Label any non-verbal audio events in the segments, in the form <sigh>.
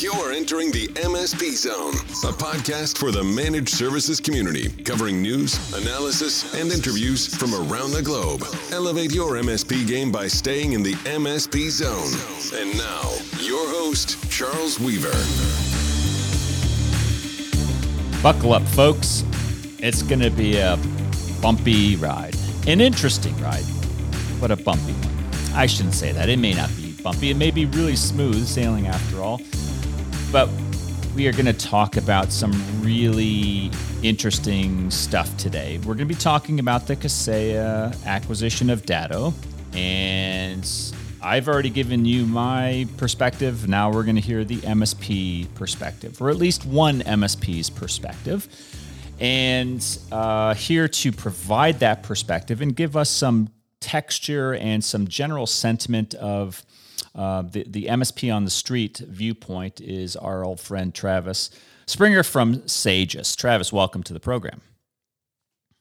You're entering the MSP Zone, a podcast for the managed services community, covering news, analysis, and interviews from around the globe. Elevate your MSP game by staying in the MSP Zone. And now, your host, Charles Weaver. Buckle up, folks. It's going to be a bumpy ride, an interesting ride, but a bumpy one. I shouldn't say that. It may not be bumpy. It may be really smooth sailing after all. But we are going to talk about some really interesting stuff today. We're going to be talking about the Kaseya acquisition of Datto. And I've already given you my perspective. Now we're going to hear the MSP perspective, or at least one MSP's perspective. And uh, here to provide that perspective and give us some texture and some general sentiment of uh, the, the MSP on the street viewpoint is our old friend Travis Springer from Sagiss. Travis, welcome to the program.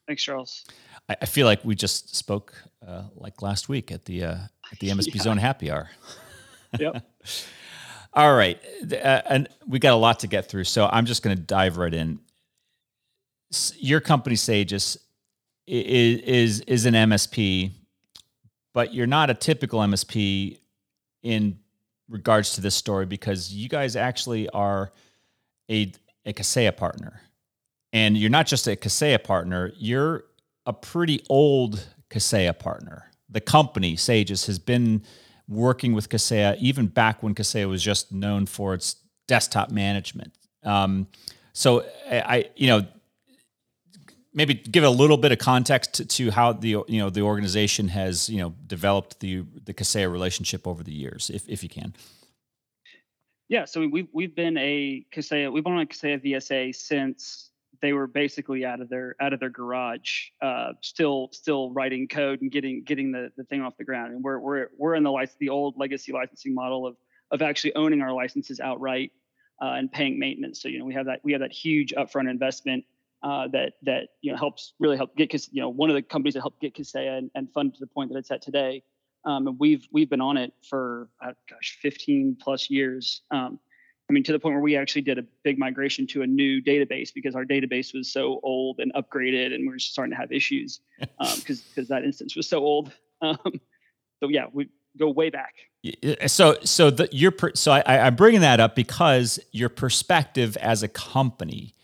Thanks, Charles. I, I feel like we just spoke uh, like last week at the uh, at the MSP <laughs> yeah. Zone Happy Hour. <laughs> yep. <laughs> All right, uh, and we got a lot to get through, so I'm just going to dive right in. Your company, Sagiss is, is is an MSP, but you're not a typical MSP in regards to this story because you guys actually are a a Kaseya partner. And you're not just a Kaseya partner, you're a pretty old Kaseya partner. The company, Sagiss has been working with Kaseya even back when Kaseya was just known for its desktop management. Um, so I, you know, maybe give a little bit of context to, to, how the you know the organization has you know developed the the Kaseya relationship over the years, if if you can. Yeah, so we've we've been a Kaseya we've been on a Kaseya VSA since they were basically out of their out of their garage, uh, still still writing code and getting getting the, the thing off the ground. And we're we're we're in the license the old legacy licensing model of of actually owning our licenses outright uh, and paying maintenance. So you know we have that we have that huge upfront investment uh, that that you know helps really help get you know one of the companies that helped get Kaseya and, and fund to the point that it's at today. Um, and we've we've been on it for uh, gosh 15 plus years. Um, I mean to the point where we actually did a big migration to a new database because our database was so old and upgraded, and we are starting to have issues because <laughs> um, because that instance was so old. <laughs> Um, so yeah, we go way back. So so the your so I, I'm bringing that up because your perspective as a company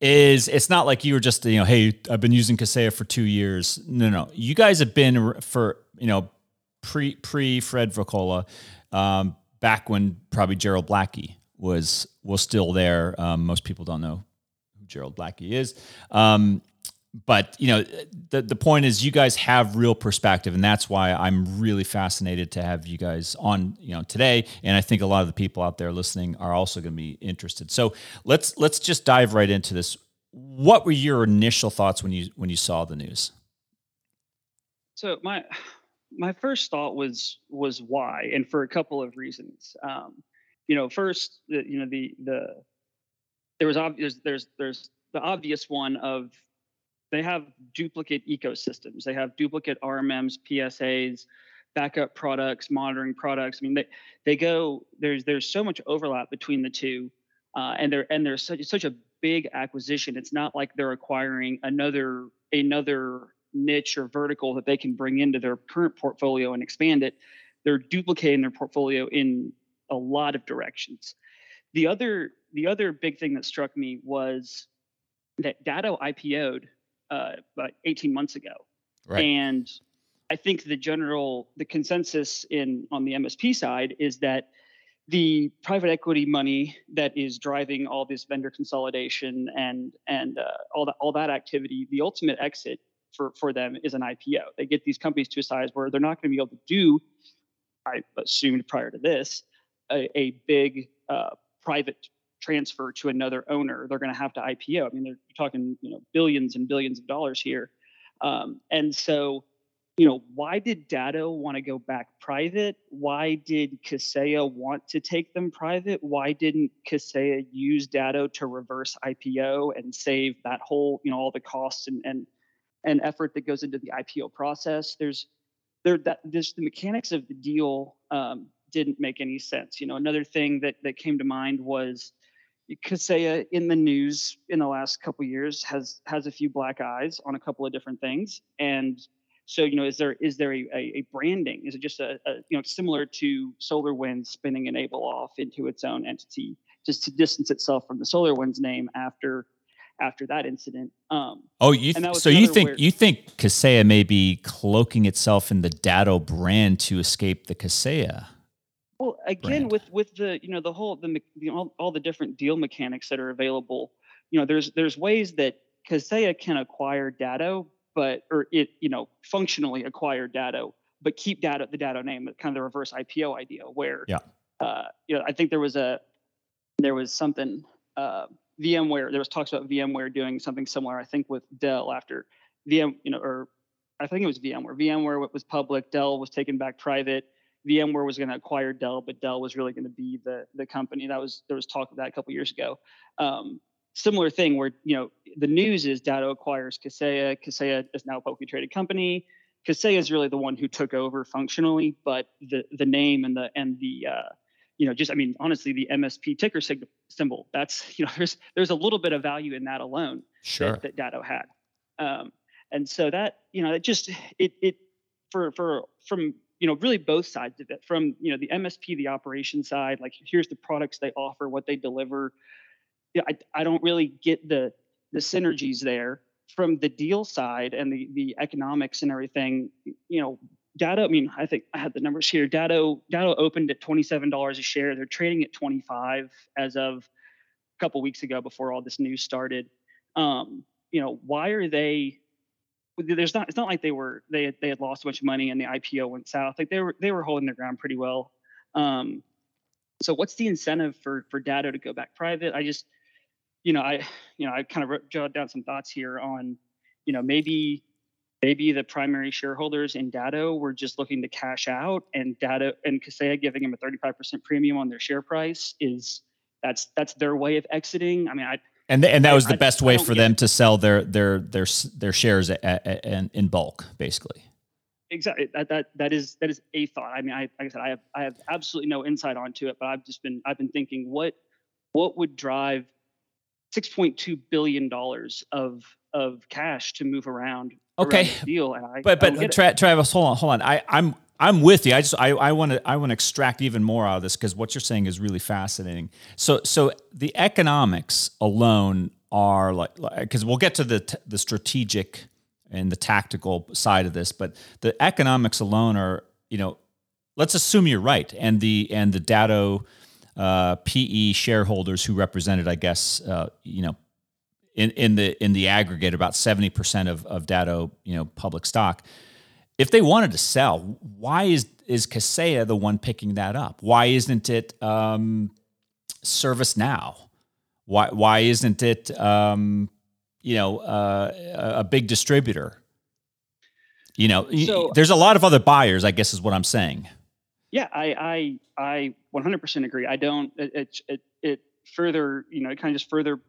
is it's not like you were just you know hey I've been using Kaseya for two years. No, no, you guys have been for you know pre pre Fred Voccola, um, back when probably Gerald Blackie was was still there. Um, most people don't know who Gerald Blackie is. Um, but you know the the point is you guys have real perspective and that's why I'm really fascinated to have you guys on you know today and I think a lot of the people out there listening are also going to be interested. So let's let's just dive right into this. What were your initial thoughts when you when you saw the news? So my my first thought was was why and for a couple of reasons. Um, you know, first you know the the there was obvious there's there's the obvious one of they have duplicate ecosystems. They have duplicate RMMs, PSAs, backup products, monitoring products. I mean, they they go there's there's so much overlap between the two, uh, and there and there's such such a big acquisition. It's not like they're acquiring another another niche or vertical that they can bring into their current portfolio and expand it. They're duplicating their portfolio in a lot of directions. The other the other big thing that struck me was that Datto IPO'd uh, about 18 months ago. Right. And I think the general the consensus in on the MSP side is that the private equity money that is driving all this vendor consolidation and and uh, all that all that activity, the ultimate exit for for them is an IPO. They get these companies to a size where they're not going to be able to do, I assumed prior to this, a, a big uh, private transfer to another owner, they're going to have to IPO. I mean, they're talking, you know, billions and billions of dollars here. Um, and so, you know, why did Datto want to go back private? Why did Kaseya want to take them private? Why didn't Kaseya use Datto to reverse IPO and save that whole, you know, all the costs and and and effort that goes into the IPO process? There's there that there's the mechanics of the deal um, didn't make any sense. You know, another thing that that came to mind was Kaseya in the news in the last couple years has has a few black eyes on a couple of different things, and so you know, is there is there a, a, branding? Is it just a, a, you know similar to SolarWinds spinning N-able off into its own entity, just to distance itself from the SolarWinds name after after that incident? Um, oh, you th- so you think where, you think Kaseya may be cloaking itself in the Datto brand to escape the Kaseya? Well, again, brand. with with the you know the whole the, the all, all the different deal mechanics that are available, you know, there's there's ways that Kaseya can acquire Datto, but or it you know functionally acquire Datto, but keep Datto the Datto name, kind of the reverse IPO idea, where yeah, uh, you know, I think there was a there was something uh, VMware. There was talks about VMware doing something similar. I think with Dell after VM, you know, or I think it was VMware. VMware was public. Dell was taken back private VMware was going to acquire Dell, but Dell was really going to be the the company. That was there was talk of that a couple years ago. Um, similar thing where you know the news is Datto acquires Kaseya. Kaseya is now a publicly traded company. Kaseya is really the one who took over functionally, but the the name and the and the uh, you know just I mean honestly the MSP ticker sig- symbol that's <laughs> you know there's there's a little bit of value in that alone sure. that, that Datto had. Um, and so that you know it just it it for for from you know really both sides of it from you know the msp the operation side like here's the products they offer what they deliver. I, I don't really get the the synergies there. From the deal side and the the economics and everything you know Datto i mean i think i had the numbers here. Datto Datto opened at $27 a share. They're trading at 25 as of a couple weeks ago before all this news started. Um you know why are they there's not it's not like they were they they had lost a bunch of money and the IPO went south. Like they were they were holding their ground pretty well. Um, so what's the incentive for for Datto to go back private? I just you know I you know I kind of wrote, jotted down some thoughts here on you know maybe maybe the primary shareholders in Datto were just looking to cash out and Datto and Kaseya giving them a 35% premium on their share price is that's that's their way of exiting. I mean I and and that was the I, best way for them to sell their their their their shares at, at, at, in bulk, basically. Exactly. That that that is that is a thought. I mean, I like I said, I have I have absolutely no insight onto it, but I've just been I've been thinking what what would drive six point two billion dollars of of cash to move around. Okay. Around deal, and I but but Tra- Travis, hold on, hold on. I I'm I'm with you. I just I I want to I want to extract even more out of this because what you're saying is really fascinating. So so the economics alone are like because we'll get to the t- the strategic and the tactical side of this, but the economics alone are you know let's assume you're right and the and the Datto uh, PE shareholders who represented I guess uh, you know in in the in the aggregate about seventy percent of of Datto you know public stock if they wanted to sell, why is is Kaseya the one picking that up? Why isn't it um, ServiceNow? Why why isn't it um, you know uh, a big distributor? You know, so, there's a lot of other buyers. I guess is what I'm saying. Yeah, I I I 100% agree. I don't. It it it further you know it kind of just further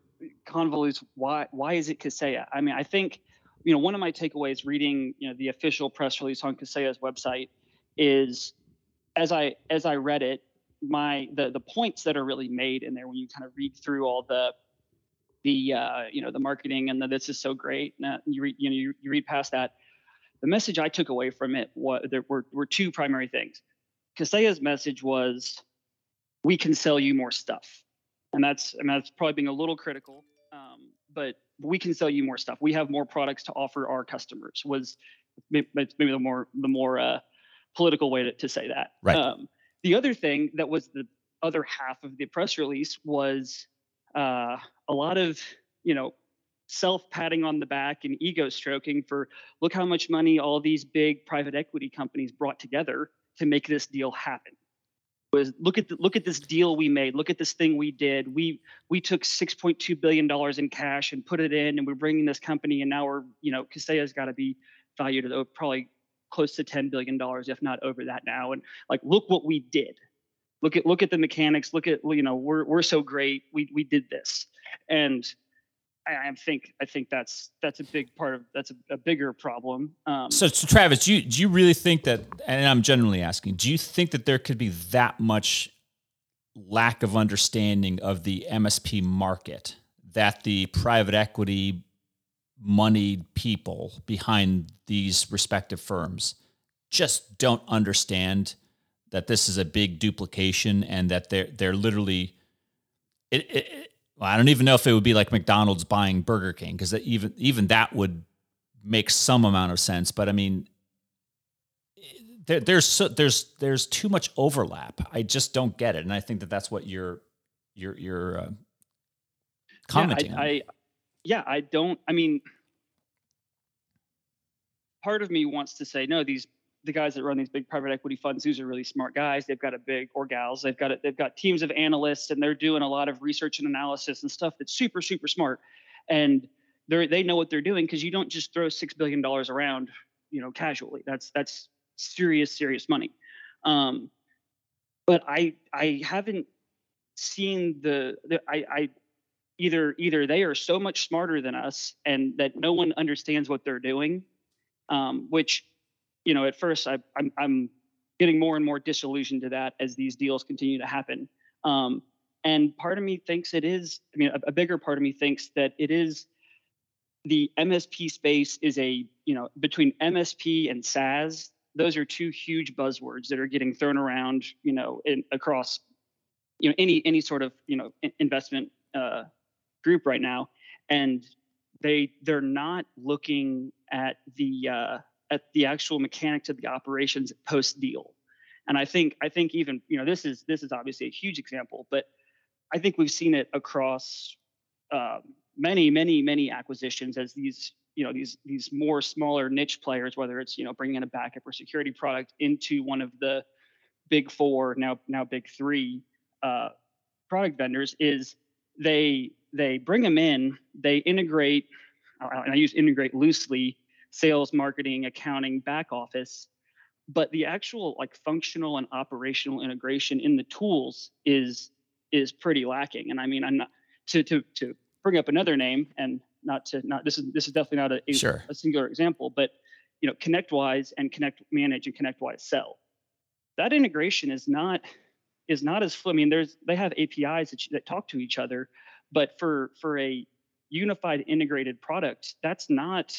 convolutes why why is it Kaseya? I mean, I think you know, one of my takeaways reading, you know, the official press release on Kaseya's website is as I as I read it, my the the points that are really made in there when you kind of read through all the the uh, you know the marketing and the this is so great. And you read you know you, you read past that. The message I took away from it was there were were two primary things. Kaseya's message was, "We can sell you more stuff," and that's I mean that's probably being a little critical, um, but we can sell you more stuff. We have more products to offer our customers. Was maybe, the more the more uh, political way to, to say that. Right. Um, the other thing that was the other half of the press release was uh, a lot of you know self patting on the back and ego stroking for look how much money all these big private equity companies brought together to make this deal happen was look at the, look at this deal we made. Look at this thing we did. We we took 6.2 billion dollars in cash and put it in and we're bringing this company and now we're you know kaseya's got to be valued at oh, probably close to 10 billion dollars if not over that now. And like look what we did. Look at look at the mechanics. Look at you know we're we're so great. We we did this. And I, I think I think that's that's a big part of that's a, a bigger problem. Um, so, so Travis, do you do you really think that? And I'm generally asking, do you think that there could be that much lack of understanding of the MSP market that the private equity moneyed people behind these respective firms just don't understand that this is a big duplication and that they're they're literally it, it well, I don't even know if it would be like McDonald's buying Burger King because even even that would make some amount of sense. But I mean, there, there's so, there's there's too much overlap. I just don't get it, and I think that that's what you're you're you're uh, commenting. Yeah, I, I, yeah, I don't. I mean, part of me wants to say no. These the guys that run these big private equity funds, these are really smart guys. They've got a big or gals. They've got a, they've got teams of analysts, and they're doing a lot of research and analysis and stuff that's super super smart. And they they know what they're doing because you don't just throw six billion dollars around, you know, casually. That's that's serious serious money. Um, but I I haven't seen the, the I, I either either they are so much smarter than us and that no one understands what they're doing, um, which you know, at first I, I'm, I'm getting more and more disillusioned to that as these deals continue to happen. Um, and part of me thinks it is, I mean, a, a, bigger part of me thinks that it is the MSP space is a, you know, between MSP and SaaS, those are two huge buzzwords that are getting thrown around, you know, in, across, you know, any, any sort of, you know, investment uh, group right now. And they, they're not looking at the, uh, at the actual mechanics of the operations post deal. And I think I think even you know this is this is obviously a huge example, but I think we've seen it across um, many many many acquisitions as these you know these these more smaller niche players, whether it's you know bringing in a backup or security product into one of the big four now now big three uh, product vendors, is they they bring them in, they integrate, and I use integrate loosely sales, marketing, accounting, back office. But the actual like functional and operational integration in the tools is is pretty lacking. And I mean, I'm not to to to bring up another name and not to not this is this is definitely not a, a, sure. a singular example, but you know, ConnectWise and Connect Manage and ConnectWise Sell. That integration is not is not as I mean, there's they have APIs that, that talk to each other, but for for a unified integrated product, that's not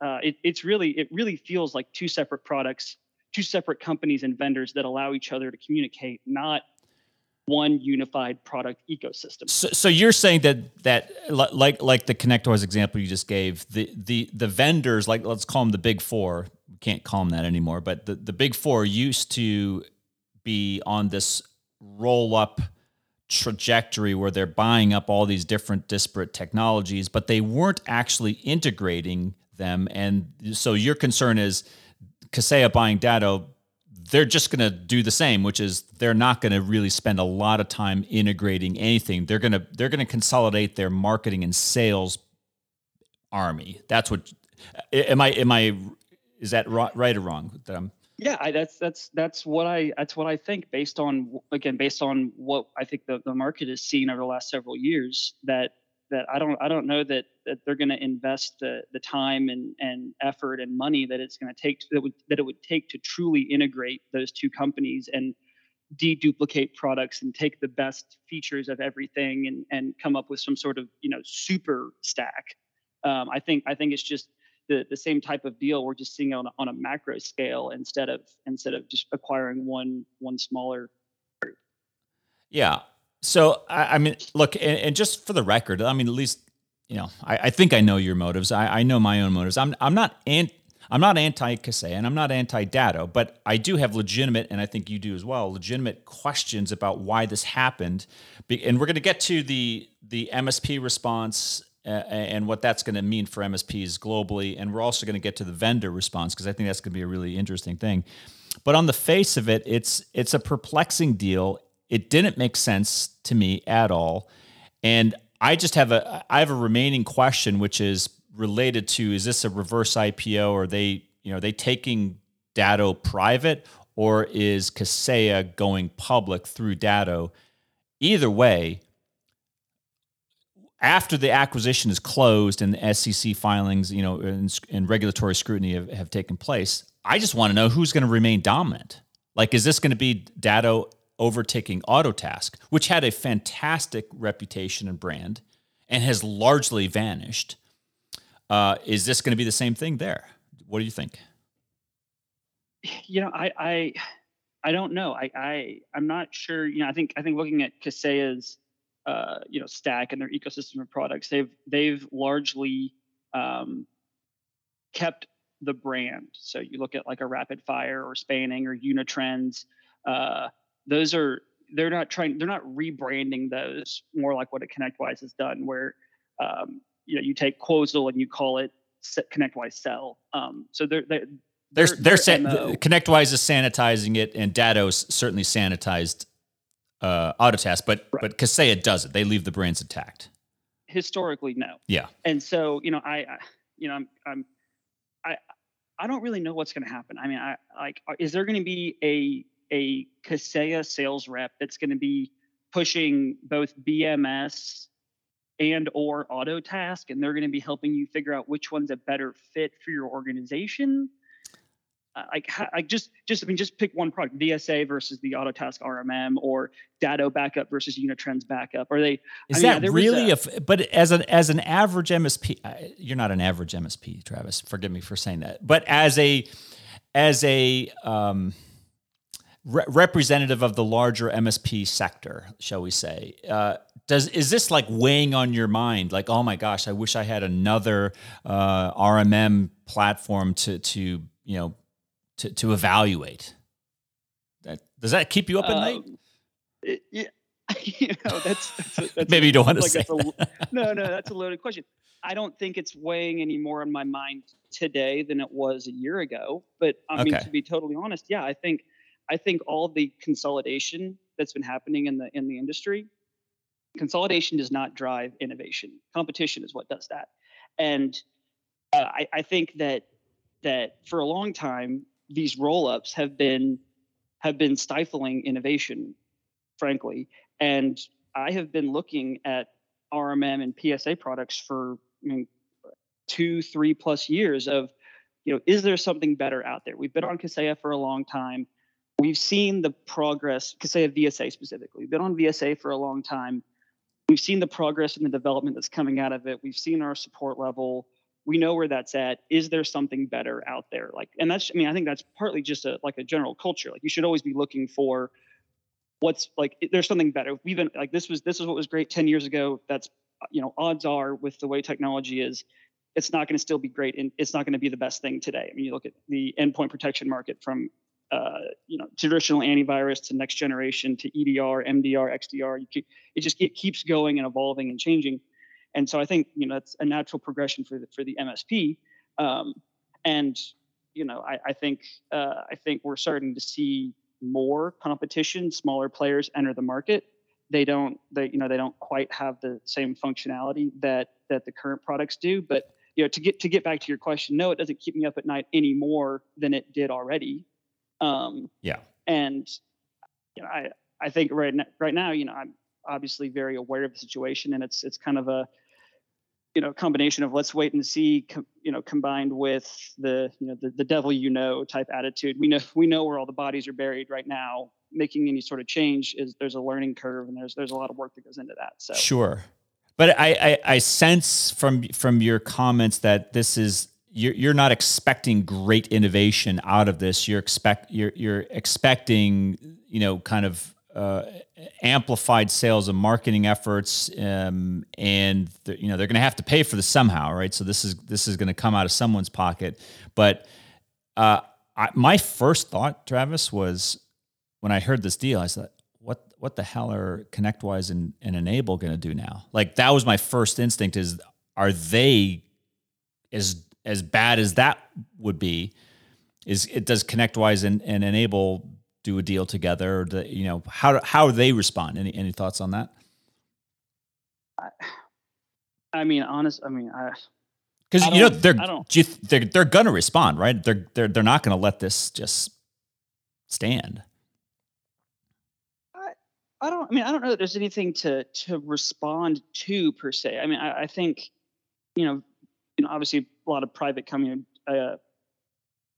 uh, it, it's really it really feels like two separate products, two separate companies and vendors that allow each other to communicate, not one unified product ecosystem. So, so you're saying that that like like the ConnectWise example you just gave, the the the vendors like let's call them the big four. We can't call them that anymore, but the the big four used to be on this roll up trajectory where they're buying up all these different disparate technologies, but they weren't actually integrating them. And so your concern is Kaseya buying Datto, they're just going to do the same, which is they're not going to really spend a lot of time integrating anything. They're going to they're going to consolidate their marketing and sales army. That's what am I am I is that right or wrong yeah, I, that's that's that's what I that's what I think based on again based on what I think the, the market has seen over the last several years that that I don't I don't know that that they're going to invest the the time and and effort and money that it's going to take that would that it would take to truly integrate those two companies and deduplicate products and take the best features of everything and and come up with some sort of you know super stack. Um, I think I think it's just the the same type of deal we're just seeing on a, on a macro scale instead of instead of just acquiring one one smaller. Yeah, so I, I mean, look, and, and, just for the record, I mean, at least you know, I, I think I know your motives. I, I, know my own motives. I'm I'm not an, I'm not anti Kaseya and I'm not anti Datto, but I do have legitimate, and I think you do as well, legitimate questions about why this happened. And we're going to get to the the MSP response and what that's going to mean for MSPs globally. And we're also going to get to the vendor response because I think that's going to be a really interesting thing. But on the face of it, it's it's a perplexing deal. It didn't make sense to me at all. And I just have a I have a remaining question, which is related to is this a reverse IPO? Or they, you know, are they taking Datto private or is Kaseya going public through Datto? Either way, after the acquisition is closed and the SEC filings, you know, and, and regulatory scrutiny have, have taken place, I just want to know who's going to remain dominant. Like, is this going to be Datto overtaking Autotask, which had a fantastic reputation and brand and has largely vanished? Uh, is this going to be the same thing there? What do you think? You know, I I, I don't know. I, I I'm not sure. You know, I think I think looking at Kaseya's uh, you know stack and their ecosystem of products, they've they've largely um, kept the brand. So you look at like a RapidFire or Spanning or Unitrends. Uh, those are they're not trying they're not rebranding those more like what a ConnectWise has done, where um, you know you take Quosal and you call it ConnectWise Sell. Um, so they're, they're they're, they're, they're san- ConnectWise is sanitizing it, and Datto's certainly sanitized uh, Autotask, but right. but Kaseya doesn't. They leave the brands intact. Historically, no. Yeah. And so you know, I, I you know, I'm I'm I I don't really know what's going to happen. I mean, I like, is there going to be a a Kaseya sales rep that's going to be pushing both BMS and or Autotask, and they're going to be helping you figure out which one's a better fit for your organization? like, like just just I mean just pick one product VSA versus the Autotask RMM or Datto backup versus Unitrends backup. Are they? Is I mean, that really a, a, But as an as an average MSP, you're not an average MSP, Travis. Forgive me for saying that. But as a as a um, re- representative of the larger MSP sector, shall we say? Uh, does is this like weighing on your mind? Like, oh my gosh, I wish I had another uh, RMM platform to to you know to to evaluate. That does that keep you up at um, night? It, yeah, <laughs> you know that's, that's, a, that's maybe you don't want to like say. A, no, no, that's a loaded question. I don't think it's weighing any more on my mind today than it was a year ago. But I mean, to be totally honest, yeah, I think I think all the consolidation that's been happening in the in the industry, consolidation does not drive innovation. Competition is what does that. And uh, I, I think that that for a long time these roll-ups have been have been stifling innovation, frankly. And I have been looking at RMM and PSA products for I mean, two, three plus years of, you know, is there something better out there? We've been on Kaseya for a long time. We've seen the progress, Kaseya VSA specifically. We've been on VSA for a long time. We've seen the progress and the development that's coming out of it. We've seen our support level. We know where that's at. Is there something better out there? Like and that's i mean i think that's partly just a like a general culture. Like you should always be looking for what's like there's something better. We've been like this was this is what was great 10 years ago. That's you know odds are with the way technology is it's not going to still be great and it's not going to be the best thing today. I mean you look at the endpoint protection market from uh, you know traditional antivirus to next generation to edr mdr xdr keep, it just it keeps going and evolving and changing and so I think you know that's a natural progression for the for the MSP. Um, and you know, I, I think uh, I think we're starting to see more competition, smaller players enter the market. They don't they you know they don't quite have the same functionality that that the current products do. But you know, to get to get back to your question, no, it doesn't keep me up at night any more than it did already. Um, yeah. And you know, I I think right now, right now, you know, I'm obviously very aware of the situation, and it's it's kind of a you know combination of let's wait and see com, you know combined with the you know the, the devil you know type attitude. We know we know where all the bodies are buried right now. Making any sort of change is there's a learning curve and there's there's a lot of work that goes into that so. Sure. But I, I, I sense from from your comments that this is you're you're not expecting great innovation out of this. You're expect you're you're expecting you know kind of uh, amplified sales and marketing efforts, um, and you know they're going to have to pay for this somehow, right? So this is this is going to come out of someone's pocket. But uh, I, my first thought, Travis, was when I heard this deal, I said, "What what the hell are ConnectWise and, and N-able going to do now?" Like that was my first instinct: is are they as as bad as that would be? Is it does ConnectWise and, and N-able do a deal together? Or the, you know, how how they respond? Any any thoughts on that? I, I mean, honest. I mean, I because you know they're you, they're they're gonna respond, right? They're they're they're not gonna let this just stand. I I don't. I mean, I don't know that there's anything to to respond to per se. I mean, I, I think, you know, you know, obviously a lot of private company. Uh,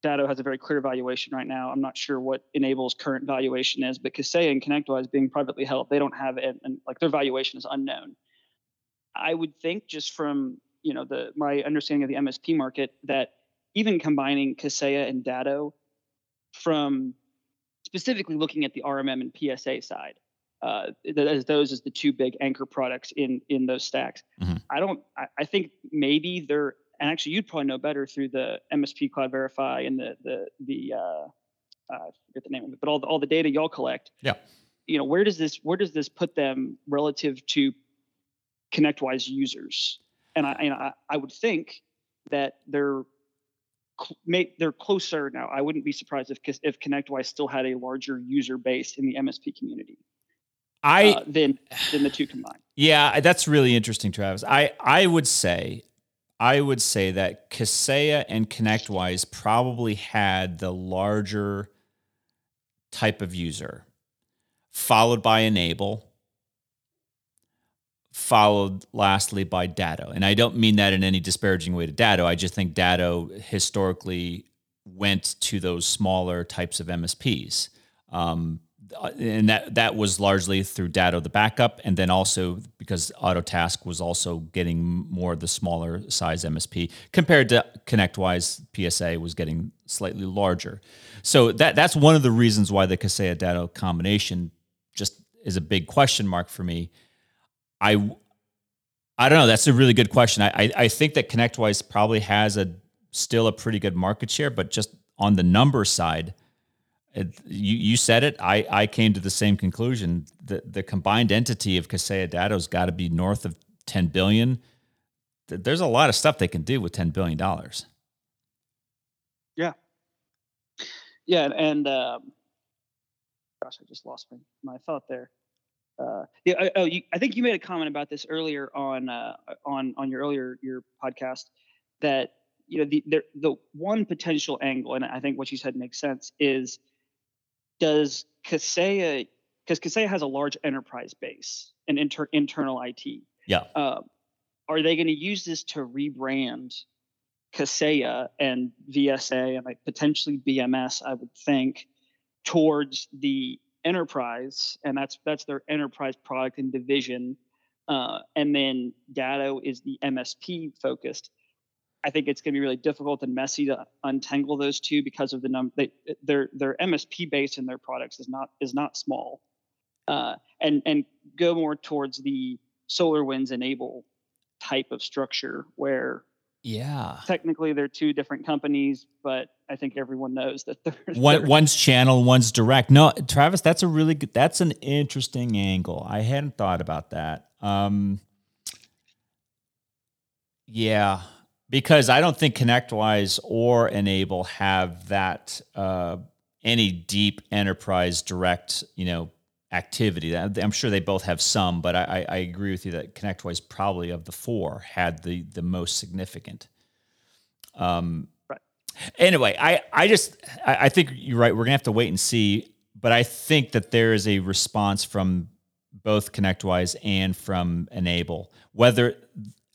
Datto has a very clear valuation right now. I'm not sure what N-able's current valuation is, but Kaseya and ConnectWise being privately held, they don't have it, and like their valuation is unknown. I would think just from you know the my understanding of the MSP market that even combining Kaseya and Datto from specifically looking at the RMM and PSA side, uh, as those as the two big anchor products in in those stacks. Mm-hmm. I don't. I, I, think maybe they're and actually you'd probably know better through the MSP Cloud Verify and the the the uh, uh, I forget the name of it, but all the, all the data y'all collect. Yeah. You know where does this where does this put them relative to ConnectWise users? And I and I, I would think that they're they're closer now. I wouldn't be surprised if if ConnectWise still had a larger user base in the MSP community. I uh, than than the two combined. Yeah, that's really interesting, Travis. I I would say I would say that Kaseya and ConnectWise probably had the larger type of user, followed by N-able, followed lastly by Datto. And I don't mean that in any disparaging way to Datto. I just think Datto historically went to those smaller types of MSPs. Um, Uh, and that that was largely through Datto the backup, and then also because Autotask was also getting more the smaller size MSP compared to ConnectWise. PSA was getting slightly larger, so that that's one of the reasons why the Kaseya Datto combination just is a big question mark for me. I I don't know. That's a really good question. I I, I think that ConnectWise probably has a still a pretty good market share, but just on the number side it, you, you said it. I, I came to the same conclusion. The, the combined entity of Kaseya Datto's got to be north of 10 billion. There's a lot of stuff they can do with 10 billion dollars. Yeah. Yeah, and um, gosh, I just lost my, my thought there. Uh, yeah, oh, you, I think you made a comment about this earlier on uh, on on your earlier your podcast that you know the, the the one potential angle, and I think what you said makes sense, is does Kaseya, because Kaseya has a large enterprise base and inter, internal IT. Yeah. Uh, are they going to use this to rebrand Kaseya and VSA and like potentially BMS? I would think towards the enterprise, and that's that's their enterprise product and division. Uh, and then Datto is the MSP focused. I think it's going to be really difficult and messy to untangle those two because of the number. They, their their MSP base in their products is not is not small, uh, and and go more towards the SolarWinds N-able type of structure where yeah. technically they're two different companies but i think everyone knows that they're, One, they're one's channel one's direct. No travis that's a really good that's an interesting angle. I hadn't thought about that. Um yeah because I don't think ConnectWise or N-able have that uh, any deep enterprise direct, you know, activity. I'm sure they both have some, but I, I agree with you that ConnectWise probably of the four had the the most significant. Um, right. Anyway, I I just I, I think you're right. We're gonna have to wait and see, but I think that there is a response from both ConnectWise and from N-able. Whether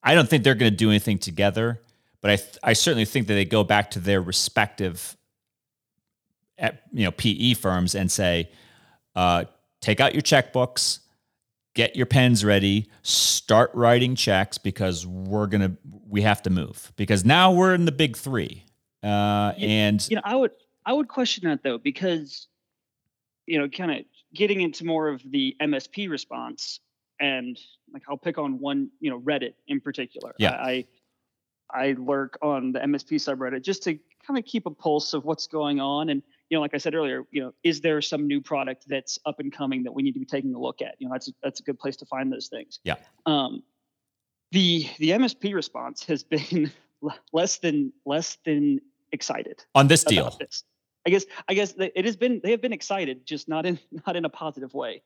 I don't think they're going to do anything together, but I th- I certainly think that they go back to their respective, eh, you know, PE firms and say, uh, take out your checkbooks, get your pens ready, start writing checks because we're gonna we have to move because now we're in the big three, uh, and you know I would I would question that though because you know kind of getting into more of the MSP response and like I'll pick on one, you know, Reddit in particular. Yeah. I I lurk on the MSP subreddit just to kind of keep a pulse of what's going on. And you know, like I said earlier, you know, is there some new product that's up and coming that we need to be taking a look at? You know, that's a, that's a good place to find those things. Yeah. Um, the the MSP response has been <laughs> less than less than excited on this deal. This. I guess I guess it has been they have been excited, just not in <laughs> not in a positive way.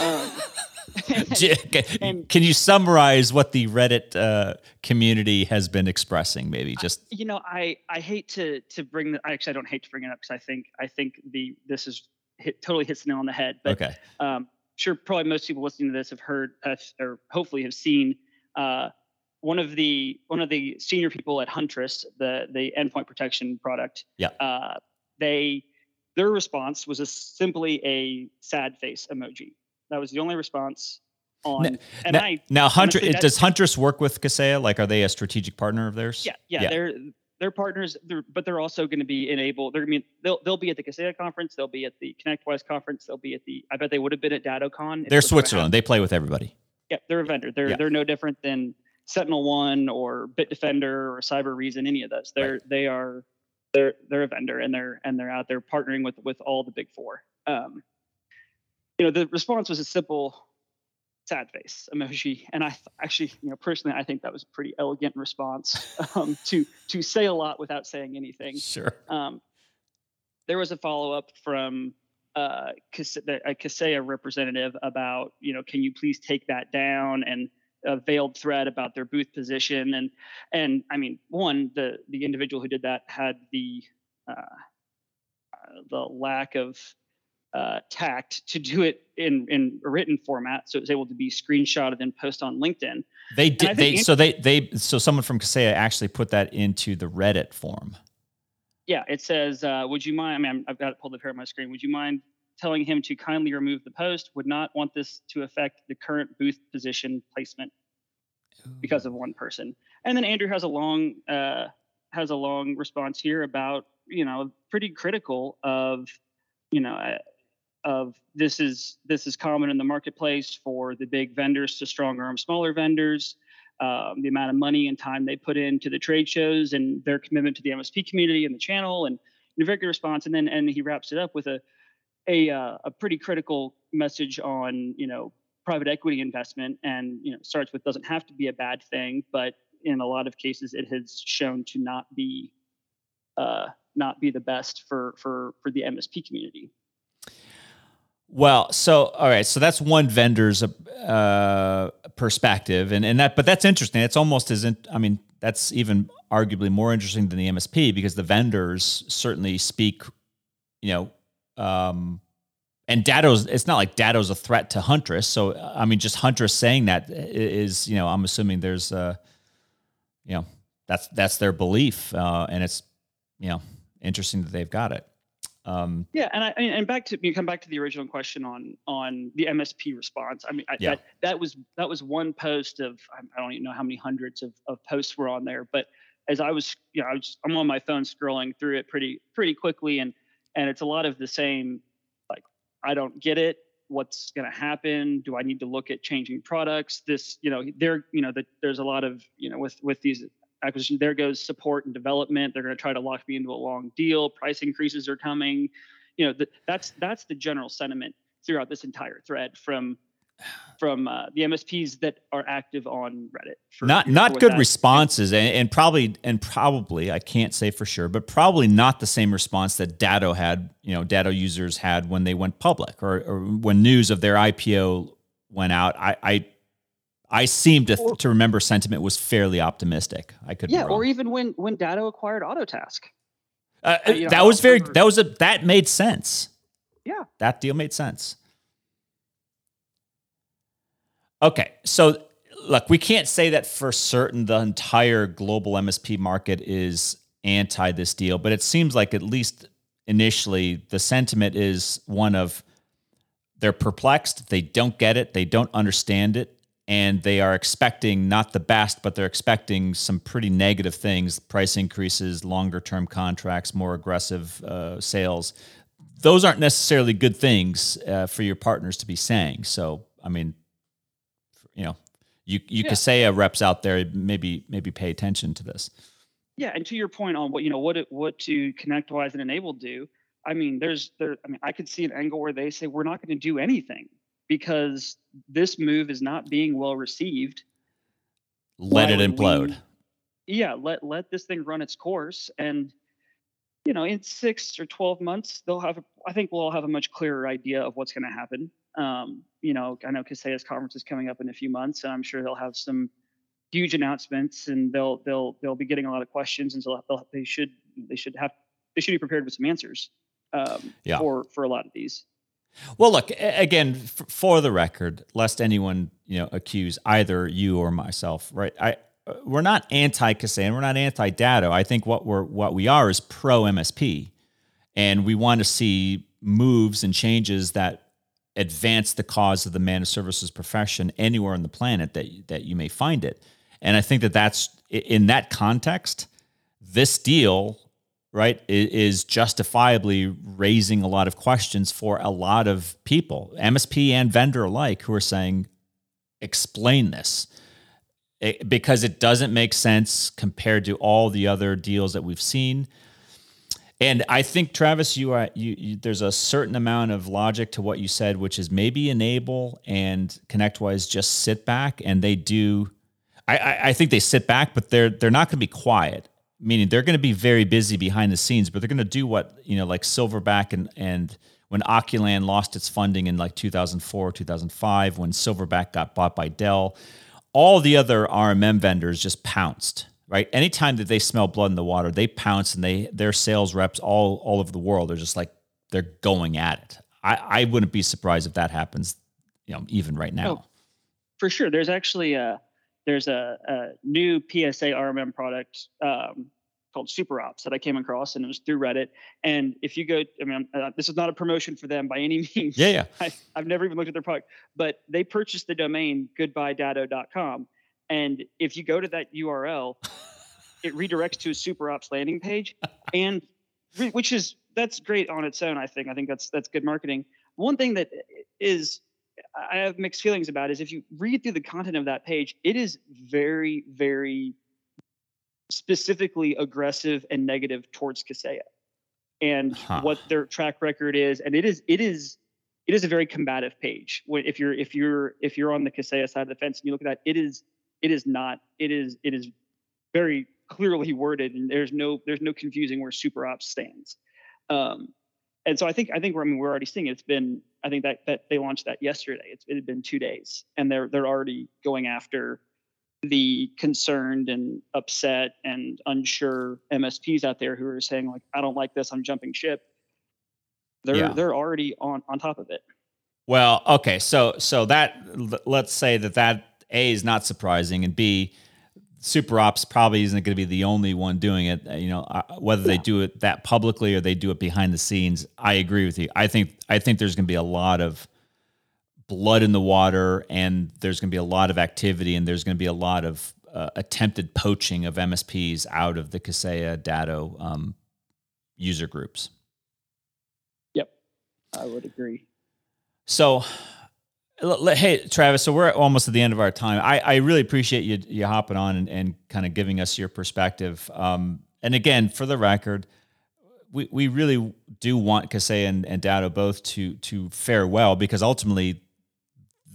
Um, <laughs> <laughs> and, Can you summarize what the Reddit uh, community has been expressing? Maybe just you know, I I hate to to bring the actually I don't hate to bring it up because I think I think the this is hit, totally hits the nail on the head. But okay. um, sure probably most people listening to this have heard uh, or hopefully have seen uh, one of the one of the senior people at Huntress, the the endpoint protection product. Yeah. Uh, they their response was a, simply a sad face emoji. That was the only response on. N- and now, I now Hunter honestly, does Huntress work with Kaseya? Like, are they a strategic partner of theirs? yeah, yeah, Yeah. they're they're partners, they're, but they're also going to be enabled. They're I mean they'll they'll be at the Kaseya conference, they'll be at the ConnectWise conference, they'll be at the. I bet they would have been at DattoCon. They're it was gonna Switzerland. They play with everybody. Yeah, they're a vendor. They're Yeah. they're no different than SentinelOne or Bitdefender or Cybereason, any of those. They're they are they're they're a vendor and they're and they're out there partnering with with all the big four. Um, you know, the response was a simple sad face emoji, and I th- actually, you know, personally, I think that was a pretty elegant response <laughs> um, to to say a lot without saying anything. Sure. Um, there was a follow up from uh, a Kaseya representative about, you know, can you please take that down and a veiled threat about their booth position and and I mean, one the the individual who did that had the uh, uh, the lack of uh, tact to do it in in a written format, so it was able to be screenshotted and post on LinkedIn. They did. They so they they so someone from Kaseya actually put that into the Reddit form. Yeah, it says, uh, "Would you mind?" I mean, I've got it pulled up here on my screen. Would you mind telling him to kindly remove the post? Would not want this to affect the current booth position placement because of one person. And then Andrew has a long uh, has a long response here about you know pretty critical of you know uh, of this is this is common in the marketplace for the big vendors to strong arm smaller vendors. Um, the amount of money and time they put into the trade shows and their commitment to the MSP community and the channel and a very good response. And then and he wraps it up with a a uh, a pretty critical message on you know private equity investment and you know starts with doesn't have to be a bad thing, but in a lot of cases it has shown to not be uh, not be the best for for for the MSP community. Well, so all right, so that's one vendor's uh, perspective, and and that, but that's interesting. It's almost as in, I mean, that's even arguably more interesting than the MSP because the vendors certainly speak, you know, um, and Datto's. It's not like Datto's a threat to Huntress. So I mean, just Huntress saying that is, you know, I'm assuming there's, uh, you know, that's that's their belief, uh, and it's, you know, interesting that they've got it. Um, Yeah, and I and back to you come back to the original question on on the MSP response. I mean, I, Yeah. that that was that was one post of I don't even know how many hundreds of, of posts were on there, but as I was you know I was I'm on my phone scrolling through it pretty pretty quickly and and it's a lot of the same like I don't get it. What's going to happen? Do I need to look at changing products? This you know there you know the, there's a lot of you know with with these acquisition there goes support and development. They're going to try to lock me into a long deal. Price increases are coming. You know the, that's that's the general sentiment throughout this entire thread from from uh, the msps that are active on reddit for- not not good that- responses and, and probably and probably i can't say for sure but probably not the same response that datto had you know datto users had when they went public or, or when news of their ipo went out. I i i seem to, Or- to remember sentiment was fairly optimistic. I could be yeah wrong. or even when when datto acquired autotask. Uh, uh, you know, that was very remember- that was a that made sense. Yeah. that deal made sense. Okay so look we can't say that for certain the entire global msp market is anti this deal but it seems like at least initially the sentiment is one of they're perplexed they don't get it they don't understand it and they are expecting not the best but they're expecting some pretty negative things price increases longer term contracts more aggressive uh, sales. Those aren't necessarily good things uh, for your partners to be saying. So i mean you know you you Yeah. Kaseya reps out there maybe maybe pay attention to this. Yeah and to your point on what you know what it, what to connectwise and N-able do i mean there's there i mean i could see an angle where they say we're not going to do anything because this move is not being well received let it would we- implode yeah let let this thing run its course. And you know in six or 12 months they'll have a, i think we'll all have a much clearer idea of what's going to happen. Um, you know i know kaseya's conference is coming up in a few months and i'm sure they'll have some huge announcements and they'll they'll they'll be getting a lot of questions and so they'll, they should they should have they should be prepared with some answers um, Yeah. for for a lot of these Well, look again for the record, lest anyone you know accuse either you or myself, right? I uh, we're not anti Kaseya, we're not anti Datto. I think what we're what we are is pro MSP, and we want to see moves and changes that advance the cause of the managed services profession anywhere on the planet that that you may find it. And I think that that's in that context, this deal right, is justifiably raising a lot of questions for a lot of people, MSP and vendor alike, who are saying, explain this. It, because it doesn't make sense compared to all the other deals that we've seen. And I think Travis, you are you, you, There's a certain amount of logic to what you said, which is maybe N-able and ConnectWise just sit back, and they do. I, I, I think they sit back, but they're they're not going to be quiet meaning they're going to be very busy behind the scenes, but they're going to do what you know, like Silverback and and when Oculan lost its funding in like 2004, 2005, when Silverback got bought by Dell, all the other RMM vendors just pounced. Right, anytime that they smell blood in the water, they pounce, and they their sales reps all all over the world are just like they're going at it. I, I wouldn't be surprised if that happens, you know, even right now. Oh, for sure. There's actually a there's a, a new PSA RMM product um, called SuperOps that I came across, and it was through Reddit. And if you go, I mean, uh, this is not a promotion for them by any <laughs> means. Yeah, yeah. I, have never even looked at their product, but they purchased the domain goodbyedatto.com. And if you go to that URL, <laughs> it redirects to a SuperOps landing page, and which is that's great on its own. I think. I think that's that's good marketing. One thing that is I have mixed feelings about is if you read through the content of that page, it is very, very specifically aggressive and negative towards Kaseya and huh. what their track record is. And it is, it is, it is a very combative page. If you're if you're if you're on the Kaseya side of the fence and you look at that, it is it is not it is it is very clearly worded and there's no there's no confusing where SuperOps stands. Um, and so I think I think we're I mean we're already seeing it. It's been I think that that they launched that yesterday. It's, it had been two days, and they're they're already going after the concerned and upset and unsure MSPs out there who are saying like I don't like this. I'm jumping ship. They're yeah. they're already on on top of it. Well, okay, so so that let's say that that a is not surprising, and b SuperOps probably isn't going to be the only one doing it. You know, uh, whether they do it that publicly or they do it behind the scenes. I agree with you. I think I think there's going to be a lot of blood in the water, and there's going to be a lot of activity, and there's going to be a lot of uh, attempted poaching of MSPs out of the Kaseya Datto um, user groups. Yep, I would agree. So Hey, Travis. So we're almost at the end of our time. I, I really appreciate you you hopping on and, and kind of giving us your perspective. Um, and again, for the record, we, we really do want Kaseya and, and Datto both to to fare well because ultimately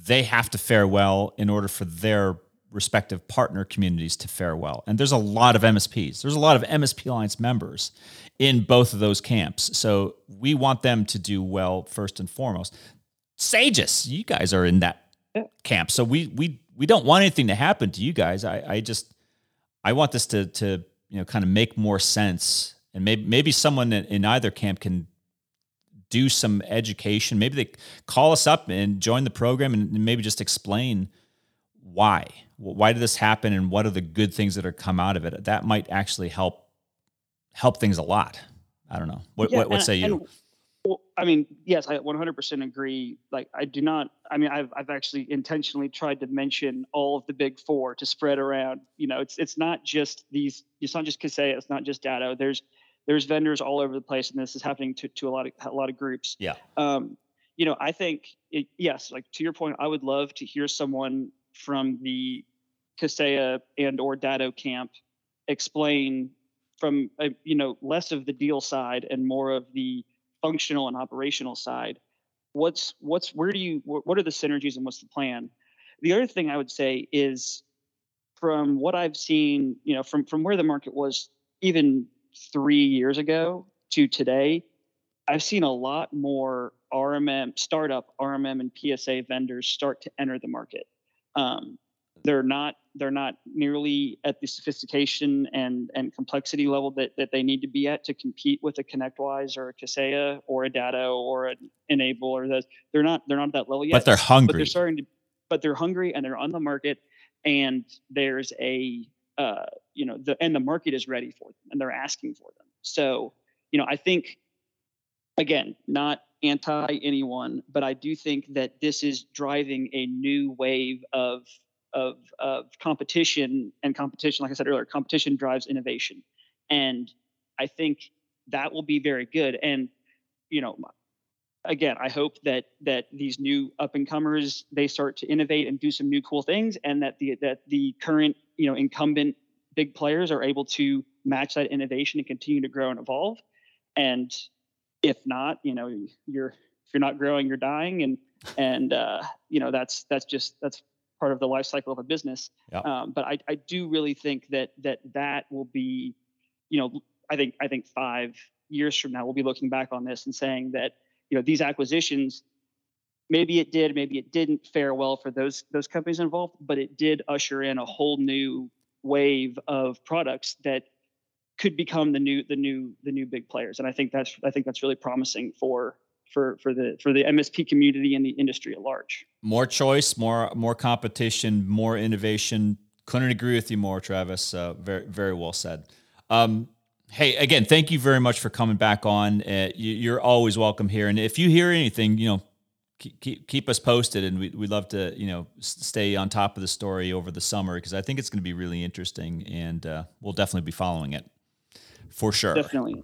they have to fare well in order for their respective partner communities to fare well. And there's a lot of MSPs. There's a lot of MSP Alliance members in both of those camps. So we want them to do well first and foremost. Sagiss, you guys are in that camp. So we we we don't want anything to happen to you guys. I I just I want this to to you know kind of make more sense, and maybe maybe someone in, in either camp can do some education. Maybe they call us up and join the program, and maybe just explain why why did this happen and what are the good things that are come out of it. That might actually help help things a lot. I don't know. What yeah, what, what say you? Well, I mean, yes, I 100% agree. Like, I do not. I mean, I've I've actually intentionally tried to mention all of the big four to spread around. You know, it's it's not just these. It's not just Kaseya. It's not just Datto. There's there's vendors all over the place, and this is happening to to a lot of a lot of groups. Yeah. Um, you know, I think it, yes, like to your point, I would love to hear someone from the Kaseya and or Datto camp explain from uh, you know less of the deal side and more of the functional and operational side what's what's where do you what are the synergies and what's the plan? The other thing i would say is from what i've seen you know from from where the market was even three years ago to today i've seen a lot more rmm startup rmm and psa vendors start to enter the market. Um, they're not they're not nearly at the sophistication and and complexity level that, that they need to be at to compete with a ConnectWise or a Kaseya or a Datto or an N-able or those. They're not they're not at that level yet. But they're hungry. But they're starting to. But they're hungry and they're on the market, and there's a uh, you know the and the market is ready for them and they're asking for them. So you know I think again not anti anyone, but I do think that this is driving a new wave of of of competition and competition like i said earlier competition drives innovation. And i think that will be very good. And you know again i hope that that these new up and comers they start to innovate and do some new cool things and that the that the current you know incumbent big players are able to match that innovation and continue to grow and evolve. And if not you know you're if you're not growing you're dying. And and uh, you know that's that's just that's part of the life cycle of a business. Yep. Um, but I, I do really think that that that will be, you know, I think I think five years from now we'll be looking back on this and saying that you know these acquisitions, maybe it did, maybe it didn't fare well for those those companies involved, but it did usher in a whole new wave of products that could become the new the new the new big players and i think that's i think that's really promising for for for the for the MSP community and the industry at large. More choice, more more competition, more innovation. Couldn't agree with you more, Travis. Uh, very very well said. Um, hey, again, thank you very much for coming back on. Uh, you, are always welcome here. And if you hear anything, you know, keep keep us posted, and we we'd love to you know stay on top of the story over the summer because I think it's going to be really interesting, and uh, we'll definitely be following it for sure. Definitely.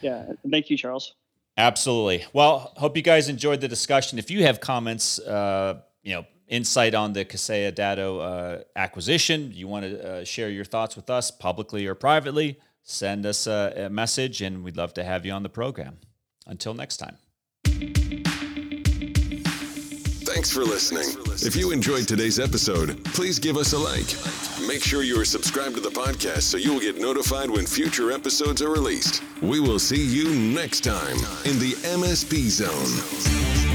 Yeah. Thank you, Charles. Absolutely. Well, hope you guys enjoyed the discussion. If you have comments, uh, you know, insight on the Kaseya Datto uh, acquisition, you want to uh, share your thoughts with us publicly or privately, send us a, a message, and we'd love to have you on the program. Until next time. Thanks for listening. If you enjoyed today's episode, please give us a like. Make sure you are subscribed to the podcast so you will get notified when future episodes are released. We will see you next time in the MSPZone.